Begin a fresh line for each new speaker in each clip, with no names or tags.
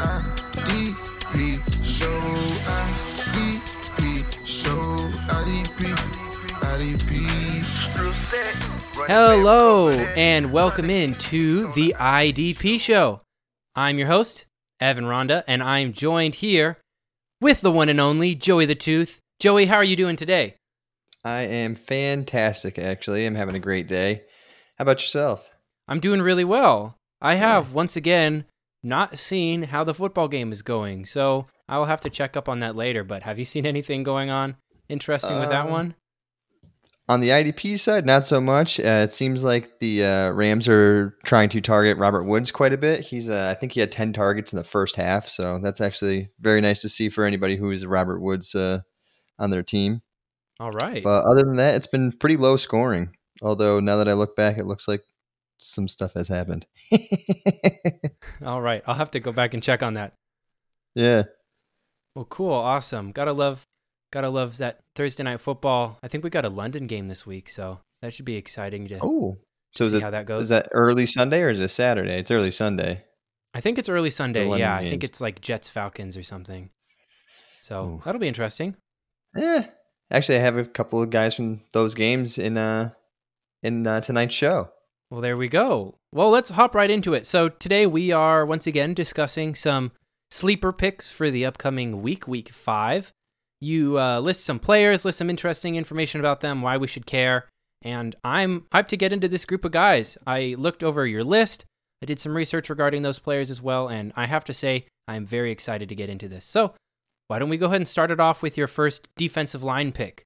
IDP show. IDP show. IDP. IDP.
Hello, and welcome in to the IDP show. I'm your host, Evan Ronda, and I'm joined here with the one and only Joey the Tooth. Joey, how are you doing today?
I am fantastic, actually. I'm having a great day. How about yourself?
I'm doing really well. I have, once again, not seen how the football game is going, so I will have to check up on that later. But have you seen anything going on interesting with that
Um,
one?
On the IDP side, not so much. Uh, it seems like the uh, Rams are trying to target Robert Woods quite a bit. He's, uh, I think, he had ten targets in the first half, so that's actually very nice to see for anybody who is Robert Woods uh, on their team.
All right.
But other than that, it's been pretty low scoring. Although now that I look back, it looks like some stuff has happened.
All right. I'll have to go back and check on that.
yeah.
Well, cool, awesome. Gotta love, gotta love that Thursday night football. I think we got a London game this week, so that should be exciting to,
Oh, so is
see
it,
how that goes.
is that early Sunday or is it Saturday? It's early Sunday.
I think it's early Sunday. Yeah, I think it's like Jets Falcons or something. So
Ooh.
that'll be interesting.
Yeah. Actually, I have a couple of guys from those games in uh in uh, tonight's show.
Well, there we go. Well, let's hop right into it. So today we are once again discussing some sleeper picks for the upcoming week, week five. You uh, list some players, list some interesting information about them, why we should care, and I'm hyped to get into this group of guys. I looked over your list, I did some research regarding those players as well, and I have to say I'm very excited to get into this. So why don't we go ahead and start it off with your first defensive line pick?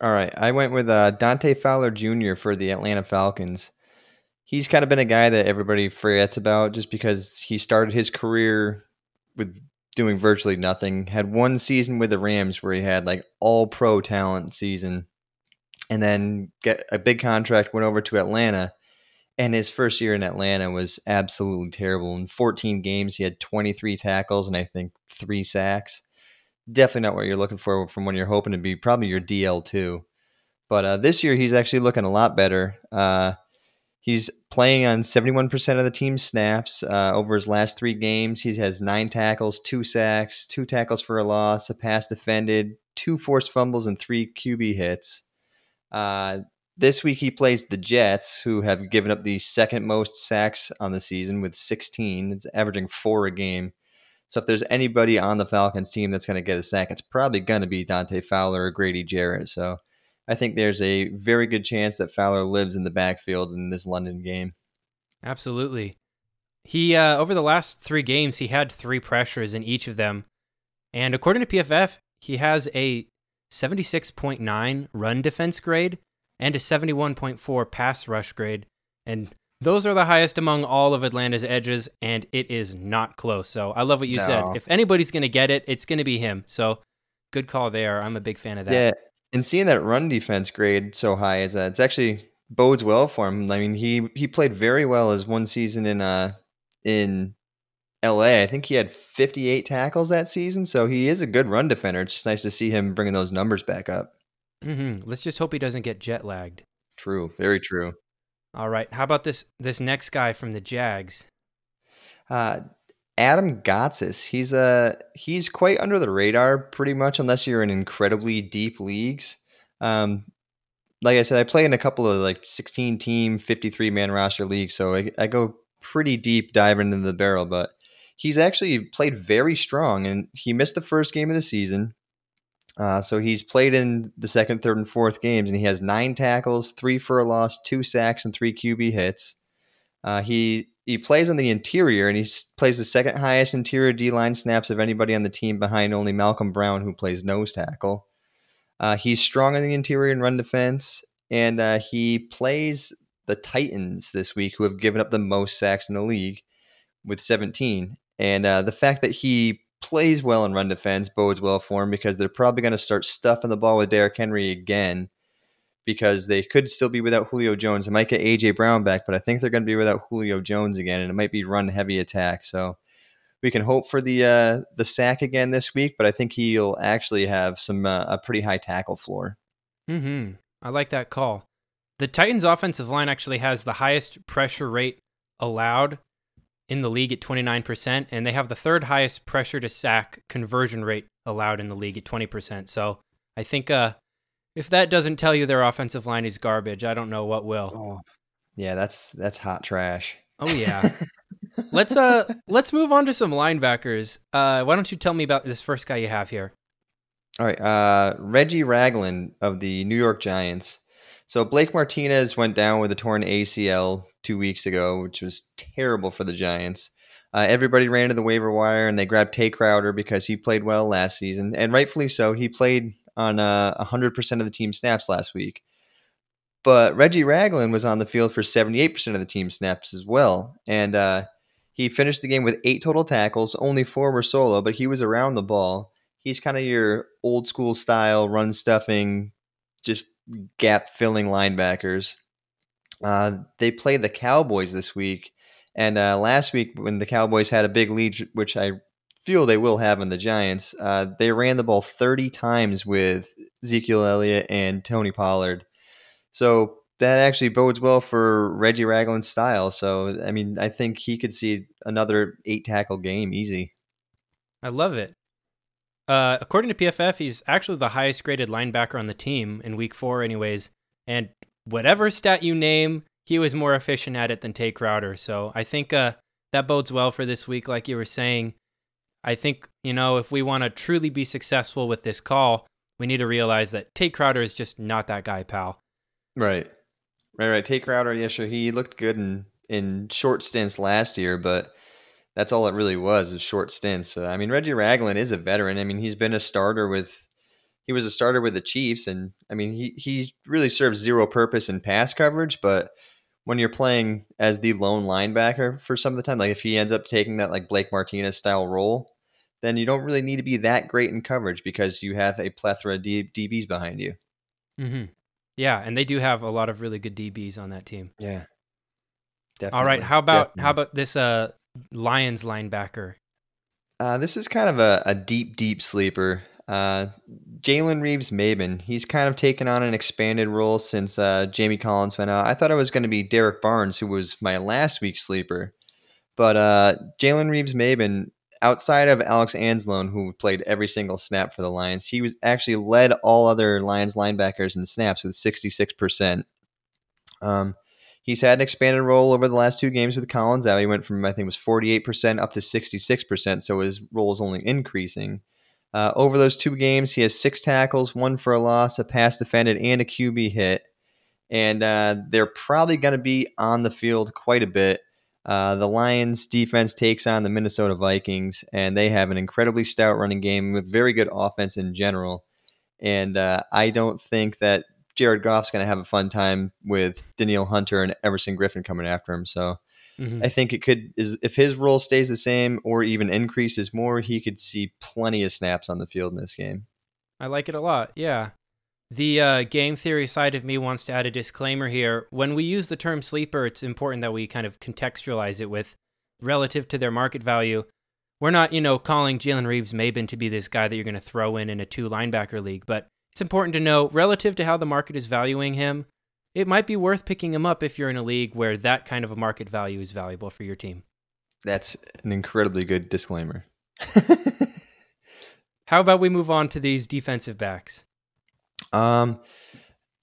All right, I went with uh, Dante Fowler Jr. for the Atlanta Falcons. He's kind of been a guy that everybody forgets about just because he started his career with doing virtually nothing. Had one season with the Rams where he had like all pro talent season, and then get a big contract. Went over to Atlanta, and his first year in Atlanta was absolutely terrible. In 14 games, he had 23 tackles and I think three sacks definitely not what you're looking for from when you're hoping to be probably your DL2. But uh, this year, he's actually looking a lot better. Uh, he's playing on 71% of the team's snaps uh, over his last three games. He has nine tackles, two sacks, two tackles for a loss, a pass defended, two forced fumbles, and three QB hits. Uh, this week, he plays the Jets, who have given up the second most sacks on the season with 16. It's averaging four a game. So if there's anybody on the Falcons team that's going to get a sack, it's probably going to be Dante Fowler or Grady Jarrett. So I think there's a very good chance that Fowler lives in the backfield in this London game.
Absolutely. He uh, over the last three games, he had three pressures in each of them, and according to PFF, he has a 76.9 run defense grade and a 71.4 pass rush grade, and those are the highest among all of Atlanta's edges, and it is not close. So I love what you said. If anybody's going to get it, it's going to be him. So good call there. I'm a big fan of that.
Yeah, and seeing that run defense grade so high is uh, it's actually bodes well for him. I mean, he he played very well as one season in uh in L.A. I think he had 58 tackles that season, so he is a good run defender. It's just nice to see him bringing those numbers back up.
hmm Let's just hope he doesn't get jet lagged.
True, very true.
All right. How about this this next guy from the Jags?
Uh, Adam Gotsis. He's uh he's quite under the radar, pretty much, unless you're in incredibly deep leagues. Um, like I said, I play in a couple of like 16 team, 53 man roster leagues, so I, I go pretty deep diving into the barrel. But he's actually played very strong, and he missed the first game of the season. Uh, so he's played in the second, third, and fourth games, and he has nine tackles, three for a loss, two sacks, and three QB hits. Uh, he he plays on the interior, and he plays the second highest interior D line snaps of anybody on the team, behind only Malcolm Brown, who plays nose tackle. Uh, he's strong in the interior and run defense, and uh, he plays the Titans this week, who have given up the most sacks in the league with 17. And uh, the fact that he plays well in run defense bodes well for him because they're probably going to start stuffing the ball with Derrick Henry again because they could still be without Julio Jones. They might get AJ Brown back, but I think they're going to be without Julio Jones again, and it might be run heavy attack. So we can hope for the uh, the sack again this week, but I think he'll actually have some uh, a pretty high tackle floor.
Mm-hmm. I like that call. The Titans' offensive line actually has the highest pressure rate allowed in the league at 29%, and they have the third highest pressure to sack conversion rate allowed in the league at 20%. So I think uh, if that doesn't tell you their offensive line is garbage, I don't know what will.
Oh, yeah, that's that's hot trash.
Oh yeah. let's uh let's move on to some linebackers. Uh, why don't you tell me about this first guy you have here?
All right, uh, Reggie Ragland of the New York Giants. So Blake Martinez went down with a torn ACL two weeks ago, which was terrible for the Giants. Uh, everybody ran to the waiver wire and they grabbed Tae Crowder because he played well last season, and rightfully so. He played on uh, 100% of the team snaps last week. But Reggie Ragland was on the field for 78% of the team snaps as well. And uh, he finished the game with eight total tackles. Only four were solo, but he was around the ball. He's kind of your old school style, run stuffing, just gap filling linebackers. Uh, they played the Cowboys this week. And uh, last week, when the Cowboys had a big lead, which I feel they will have in the Giants, uh, they ran the ball 30 times with Ezekiel Elliott and Tony Pollard. So that actually bodes well for Reggie Ragland's style. So, I mean, I think he could see another eight tackle game easy.
I love it. Uh, according to PFF, he's actually the highest graded linebacker on the team in week four, anyways. And whatever stat you name, he was more efficient at it than Tae Crowder. So I think uh, that bodes well for this week, like you were saying. I think, you know, if we want to truly be successful with this call, we need to realize that Tae Crowder is just not that guy, pal.
Right. Right, right. Tae Crowder, yeah, sure. He looked good in, in short stints last year, but that's all it really was, was short stints. Uh, I mean, Reggie Ragland is a veteran. I mean, he's been a starter with he was a starter with the Chiefs, and I mean, he he really serves zero purpose in pass coverage, but when you're playing as the lone linebacker for some of the time, like if he ends up taking that like Blake Martinez style role, then you don't really need to be that great in coverage because you have a plethora of D- DBs behind you.
Mm-hmm. Yeah, and they do have a lot of really good DBs on that team.
Yeah.
Definitely. All right, how about Definitely. how about this uh Lions linebacker?
Uh, this is kind of a, a deep, deep sleeper. Uh, Jalen Reeves-Maybin, he's kind of taken on an expanded role since uh, Jamie Collins went out. I thought it was going to be Derrick Barnes, who was my last week's sleeper. But uh, Jalen Reeves-Maybin outside of Alex Anzalone, who played every single snap for the Lions, he was actually led all other Lions linebackers in snaps with 66%. Um, he's had an expanded role over the last two games with Collins out. He went from, I think it was 48% up to 66%, so his role is only increasing. Uh, over those two games, he has six tackles, one for a loss, a pass defended, and a QB hit. And uh, they're probably going to be on the field quite a bit uh, the Lions defense takes on the Minnesota Vikings, and they have an incredibly stout running game with very good offense in general. And uh, I don't think that Jared Goff's going to have a fun time with Danielle Hunter and Everson Griffen coming after him. So mm-hmm. I think it could is if his role stays the same or even increases more, he could see plenty of snaps on the field in this game.
I like it a lot. Yeah. The uh, game theory side of me wants to add a disclaimer here. When we use the term sleeper, it's important that we kind of contextualize it with relative to their market value. We're not, you know, calling Jalen Reeves-Maybin to be this guy that you're going to throw in in a two linebacker league, but it's important to know relative to how the market is valuing him, it might be worth picking him up if you're in a league where that kind of a market value is valuable for your team.
That's an incredibly good disclaimer.
how about we move on to these defensive backs?
Um,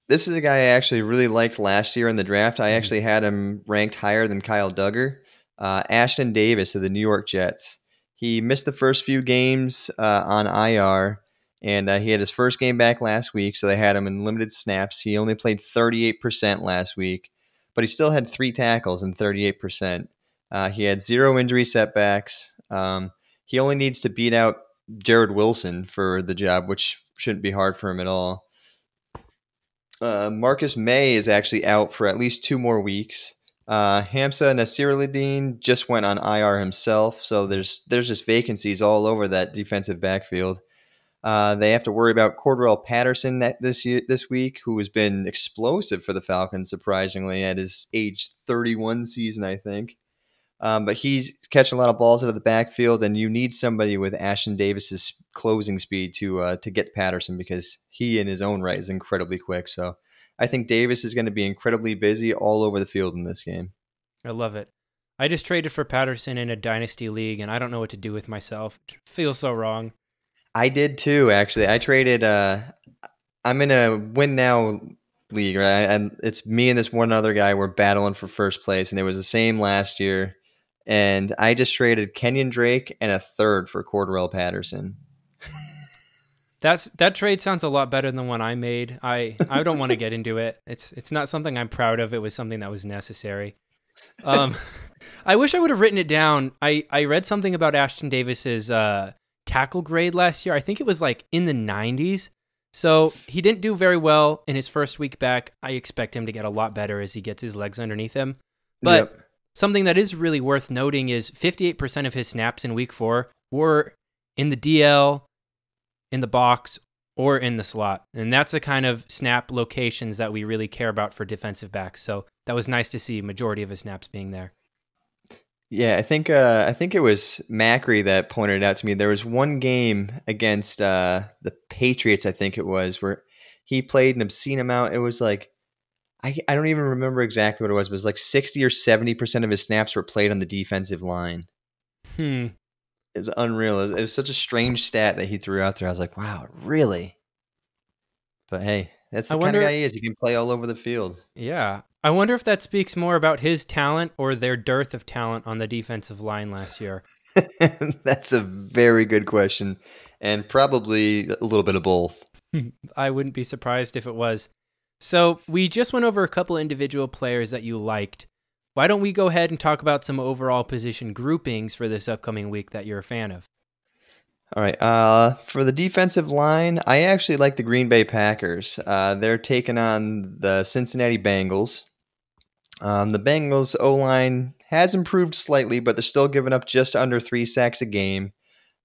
this is a guy I actually really liked last year in the draft. I mm-hmm. actually had him ranked higher than Kyle Dugger. Uh, Ashtyn Davis of the New York Jets. He missed the first few games uh, on IR, and uh, he had his first game back last week, so they had him in limited snaps. He only played 38% last week, but he still had three tackles and 38%. Uh, he had zero injury setbacks. Um, he only needs to beat out Jarrod Wilson for the job, which shouldn't be hard for him at all. Uh, Marcus Maye is actually out for at least two more weeks. Uh, Hamsah Nasirildeen just went on IR himself, so there's there's just vacancies all over that defensive backfield. Uh, they have to worry about Cordarrelle Patterson this year, this week, who has been explosive for the Falcons, surprisingly at his age 31 season, I think. Um, but he's catching a lot of balls out of the backfield, and you need somebody with Ashtyn Davis's closing speed to uh, to get Patterson because he, in his own right, is incredibly quick. So I think Davis is going to be incredibly busy all over the field in this game.
I love it. I just traded for Patterson in a dynasty league, and I don't know what to do with myself. It feels so wrong.
I did too, actually. I traded. Uh, I'm in a win now league, right? And it's me and this one other guy. We're battling for first place, and it was the same last year. And I just traded Kenyon Drake and a third for Cordarrelle Patterson.
That's that trade sounds a lot better than one I made. I I don't want to get into it. It's it's not something I'm proud of. It was something that was necessary. Um, I wish I would have written it down. I I read something about Ashtyn Davis's uh, tackle grade last year. I think it was like in the 90s. So he didn't do very well in his first week back. I expect him to get a lot better as he gets his legs underneath him. But
Yep.
something that is really worth noting is 58% of his snaps in week four were in the DL, in the box, or in the slot. And that's the kind of snap locations that we really care about for defensive backs. So that was nice to see majority of his snaps being there.
Yeah, I think uh, I think it was Macri that pointed it out to me. There was one game against uh, the Patriots, I think it was, where he played an obscene amount. It was like I, I don't even remember exactly what it was, but it was like sixty or seventy percent of his snaps were played on the defensive line.
Hmm.
It was unreal. It was, it was such a strange stat that he threw out there. I was like, wow, really? But hey, that's the
I
kind
wonder-
of guy he is. He can play all over the field.
Yeah. I wonder if that speaks more about his talent or their dearth of talent on the defensive line last year.
that's a very good question, and probably a little bit of both.
I wouldn't be surprised if it was. So, we just went over a couple individual players that you liked. Why don't we go ahead and talk about some overall position groupings for this upcoming week that you're a fan of?
All right. Uh, for the defensive line, I actually like the Green Bay Packers. Uh, they're taking on the Cincinnati Bengals. Um, the Bengals O line has improved slightly, but they're still giving up just under three sacks a game.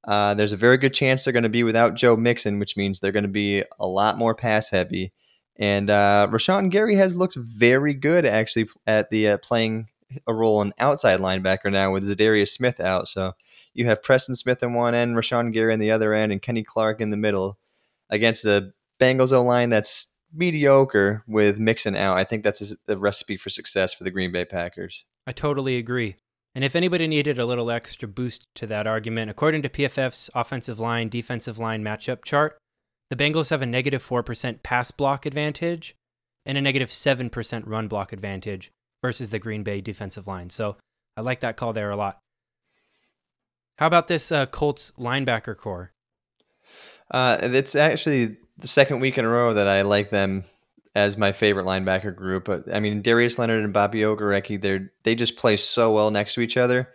Uh, there's a very good chance they're going to be without Joe Mixon, which means they're going to be a lot more pass heavy. And uh, Rashan Gary has looked very good actually at the uh, playing a role in outside linebacker now with Za'Darius Smith out. So you have Preston Smith on one end, Rashan Gary on the other end, and Kenny Clark in the middle against the Bengals O line that's mediocre with Mixon out. I think that's a, a recipe for success for the Green Bay Packers.
I totally agree. And if anybody needed a little extra boost to that argument, according to PFF's offensive line defensive line matchup chart, the Bengals have a negative 4% pass block advantage and a negative 7% run block advantage versus the Green Bay defensive line. So I like that call there a lot. How about this uh, Colts linebacker corps?
Uh, it's actually the second week in a row that I like them as my favorite linebacker group. But I mean, Darius Leonard and Bobby Okereke, they they just play so well next to each other.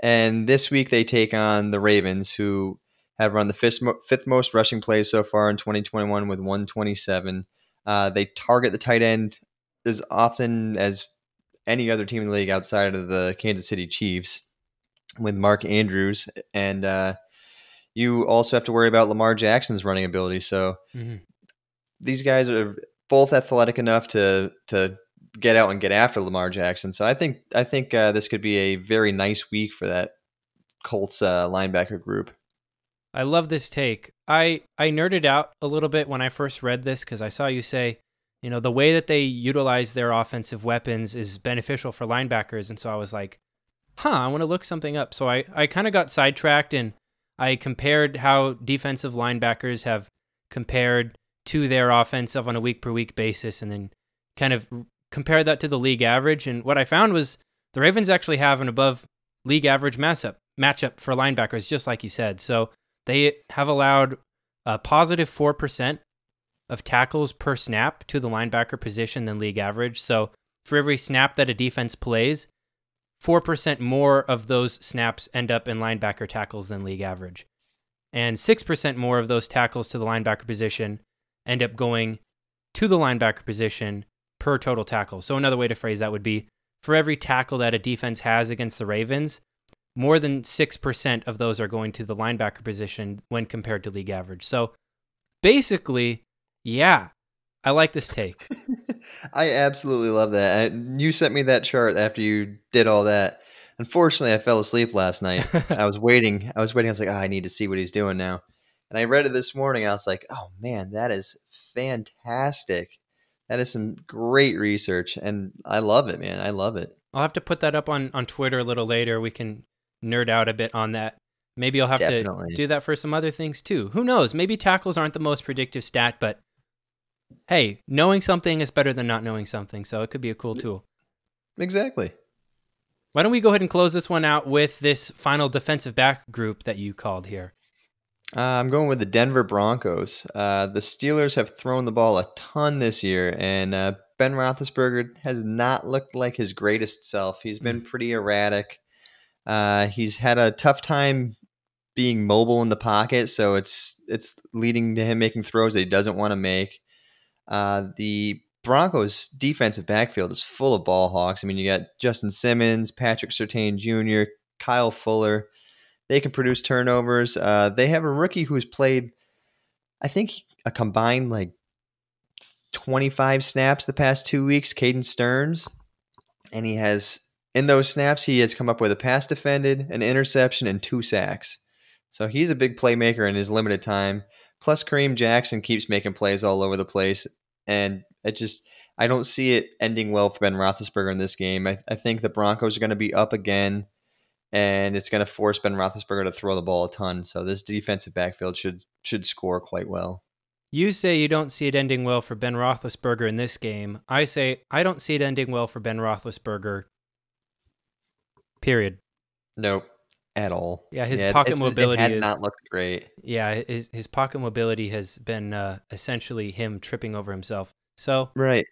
And this week they take on the Ravens, who have run the fifth, fifth most rushing plays so far in 2021 with 127. Uh, they target the tight end as often as any other team in the league outside of the Kansas City Chiefs with Mark Andrews. And uh, you also have to worry about Lamar Jackson's running ability. So
Mhm.
these guys are both athletic enough to to get out and get after Lamar Jackson. So I think I think uh, this could be a very nice week for that Colts uh, linebacker group.
I love this take. I I nerded out a little bit when I first read this because I saw you say, you know, the way that they utilize their offensive weapons is beneficial for linebackers, and so I was like, huh, I want to look something up. So I I kind of got sidetracked and I compared how defensive linebackers have compared to their offensive on a week per week basis, and then kind of compared that to the league average. And what I found was the Ravens actually have an above league average matchup matchup for linebackers, just like you said. So they have allowed a positive positive four percent of tackles per snap to the linebacker position than league average. So for every snap that a defense plays, four percent more of those snaps end up in linebacker tackles than league average, and six percent more of those tackles to the linebacker position end up going to the linebacker position per total tackle. So another way to phrase that would be for every tackle that a defense has against the Ravens, more than 6% of those are going to the linebacker position when compared to league average. So basically, yeah, I like this take.
I absolutely love that. I, you sent me that chart after you did all that. Unfortunately, I fell asleep last night. I was waiting. I was waiting. I was like, oh, I need to see what he's doing now. And I read it this morning. I was like, oh man, that is fantastic. That is some great research, and I love it, man. I love it.
I'll have to put that up on on Twitter a little later. We can nerd out a bit on that. Maybe I'll have
Definitely.
to do that for some other things too. Who knows? Maybe tackles aren't the most predictive stat, but hey, knowing something is better than not knowing something, so it could be a cool tool.
Exactly.
Why don't we go ahead and close this one out with this final defensive back group that you called here?
Uh, I'm going with the Denver Broncos. Uh, the Steelers have thrown the ball a ton this year, and uh, Ben Roethlisberger has not looked like his greatest self. He's been pretty erratic. Uh, he's had a tough time being mobile in the pocket, so it's it's leading to him making throws that he doesn't want to make. Uh, the Broncos' defensive backfield is full of ball hawks. I mean, you got Justin Simmons, Patrick Surtain Jr., Kyle Fuller. They can produce turnovers. Uh, they have a rookie who's played, I think, a combined like 25 snaps the past two weeks, Caden Sterns. And he has, in those snaps, he has come up with a pass defended, an interception, and two sacks. So he's a big playmaker in his limited time. Plus, Kareem Jackson keeps making plays all over the place. And it just, I don't see it ending well for Ben Roethlisberger in this game. I, I think the Broncos are going to be up again, and it's going to force Ben Roethlisberger to throw the ball a ton. So this defensive backfield should should score quite well.
You say you don't see it ending well for Ben Roethlisberger in this game. I say I don't see it ending well for Ben Roethlisberger. Period.
Nope, at all.
Yeah, his
Yeah,
pocket mobility
it has
is
not looked great.
yeah, his his pocket mobility has been uh, essentially him tripping over himself. So
Right.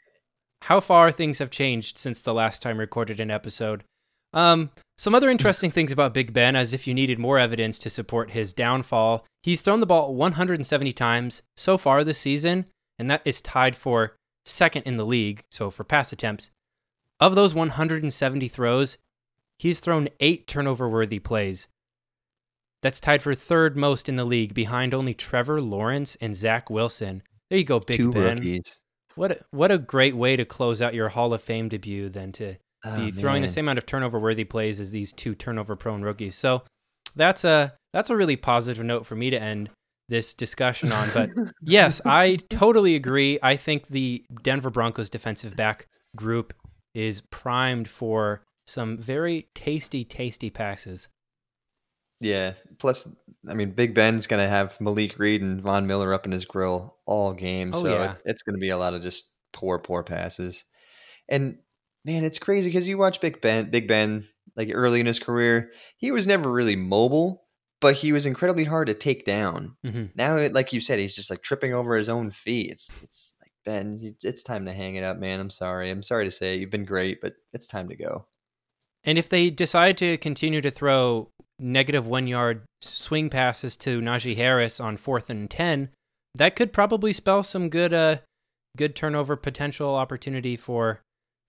how far things have changed since the last time recorded an episode. Um, some other interesting things about Big Ben, as if you needed more evidence to support his downfall, he's thrown the ball 170 times so far this season, and that is tied for second in the league. So for pass attempts, of those 170 throws, he's thrown eight turnover-worthy plays. That's tied for third most in the league, behind only Trevor Lawrence and Zach Wilson. There you go, Big
Two
Ben.
rookies.
What a, what a great way to close out your Hall of Fame debut than to
Oh,
be throwing the same amount of turnover worthy plays as these two turnover prone rookies. So that's a that's a really positive note for me to end this discussion on. But yes, I totally agree. I think the Denver Broncos defensive back group is primed for some very tasty, tasty passes.
Yeah. Plus, I mean, Big Ben's going to have Malik Reed and Von Miller up in his grill all game.
Oh,
so
yeah.
it's, it's going to be a lot of just poor, poor passes. And man, it's crazy because you watch Big Ben, Big Ben, like early in his career, he was never really mobile, but he was incredibly hard to take down.
Mhm.
Now, like you said, he's just like tripping over his own feet. It's it's like Ben, it's time to hang it up, man. I'm sorry. I'm sorry to say it. you've been great, but it's time to go.
And if they decide to continue to throw negative one yard swing passes to Najee Harris on fourth and ten, that could probably spell some good uh good turnover potential opportunity for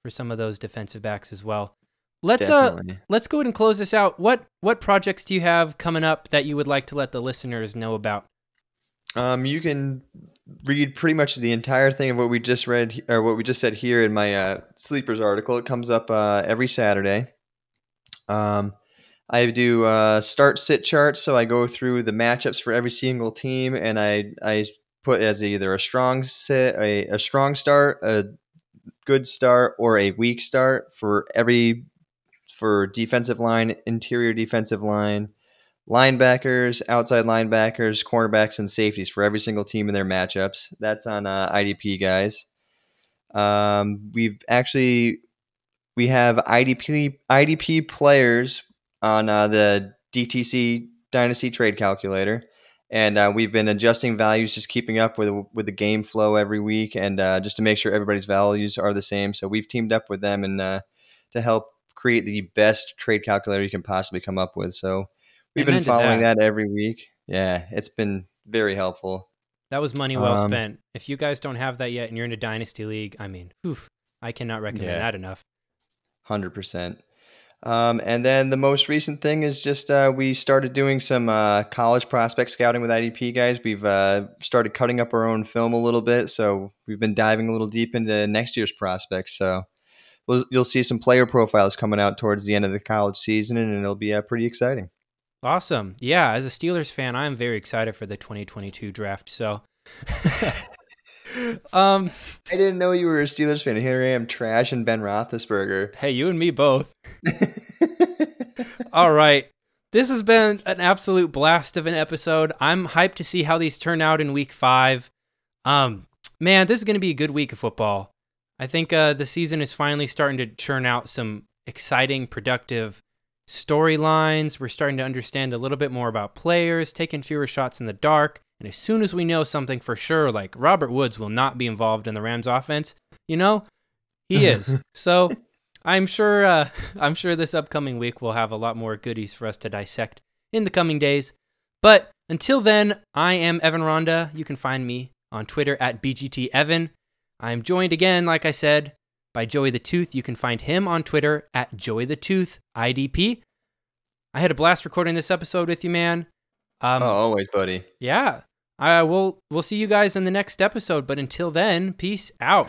for some of those defensive backs as well. Let's uh let's go ahead and close this out. What what projects do you have coming up that you would like to let the listeners know about?
Um, you can read pretty much the entire thing of what we just read or what we just said here in my uh, sleepers article. It comes up uh, every Saturday. Um, I do uh, start sit charts, so I go through the matchups for every single team, and I I put as either a strong sit, a, a strong start, a good start, or a weak start for every for defensive line, interior defensive line, linebackers, outside linebackers, cornerbacks, and safeties for every single team in their matchups. That's on uh, IDP guys. Um, we've actually we have IDP IDP players on uh, the DTC Dynasty Trade Calculator, and uh, we've been adjusting values, just keeping up with with the game flow every week, and uh, just to make sure everybody's values are the same. So we've teamed up with them and uh, to help create the best trade calculator you can possibly come up with. So we've been following
that.
that. every week. Yeah, it's been very helpful.
That was money well
Um,
spent. If you guys don't have that yet and you're in a dynasty league, I mean, oof, I cannot recommend
Yeah.
that enough.
Hundred percent. Um, and then the most recent thing is just uh, we started doing some uh, college prospect scouting with IDP guys. We've uh, started cutting up our own film a little bit, so we've been diving a little deep into next year's prospects. So we'll, you'll see some player profiles coming out towards the end of the college season, and it'll be uh, pretty exciting.
Awesome. Yeah, as a Steelers fan, I'm very excited for the 2022 draft. So Um,
I didn't know you were a Steelers fan. Here I am trash and Ben Roethlisberger.
hey, you and me both. All right. This has been an absolute blast of an episode. I'm hyped to see how these turn out in week five. Um, man, this is going to be a good week of football. I think uh, the season is finally starting to churn out some exciting, productive storylines. We're starting to understand a little bit more about players, taking fewer shots in the dark. And as soon as we know something for sure, like Robert Woods will not be involved in the Rams offense, you know, he is. so I'm sure uh, I'm sure this upcoming week will have a lot more goodies for us to dissect in the coming days. But until then, I am Evan Ronda. You can find me on Twitter at BGT Evan. I'm joined again, like I said, by Joey the Tooth. You can find him on Twitter at Joey the Tooth IDP. I had a blast recording this episode with you, man. Um,
oh, always, buddy.
Yeah. I will we'll see you guys in the next episode, but until then, peace out.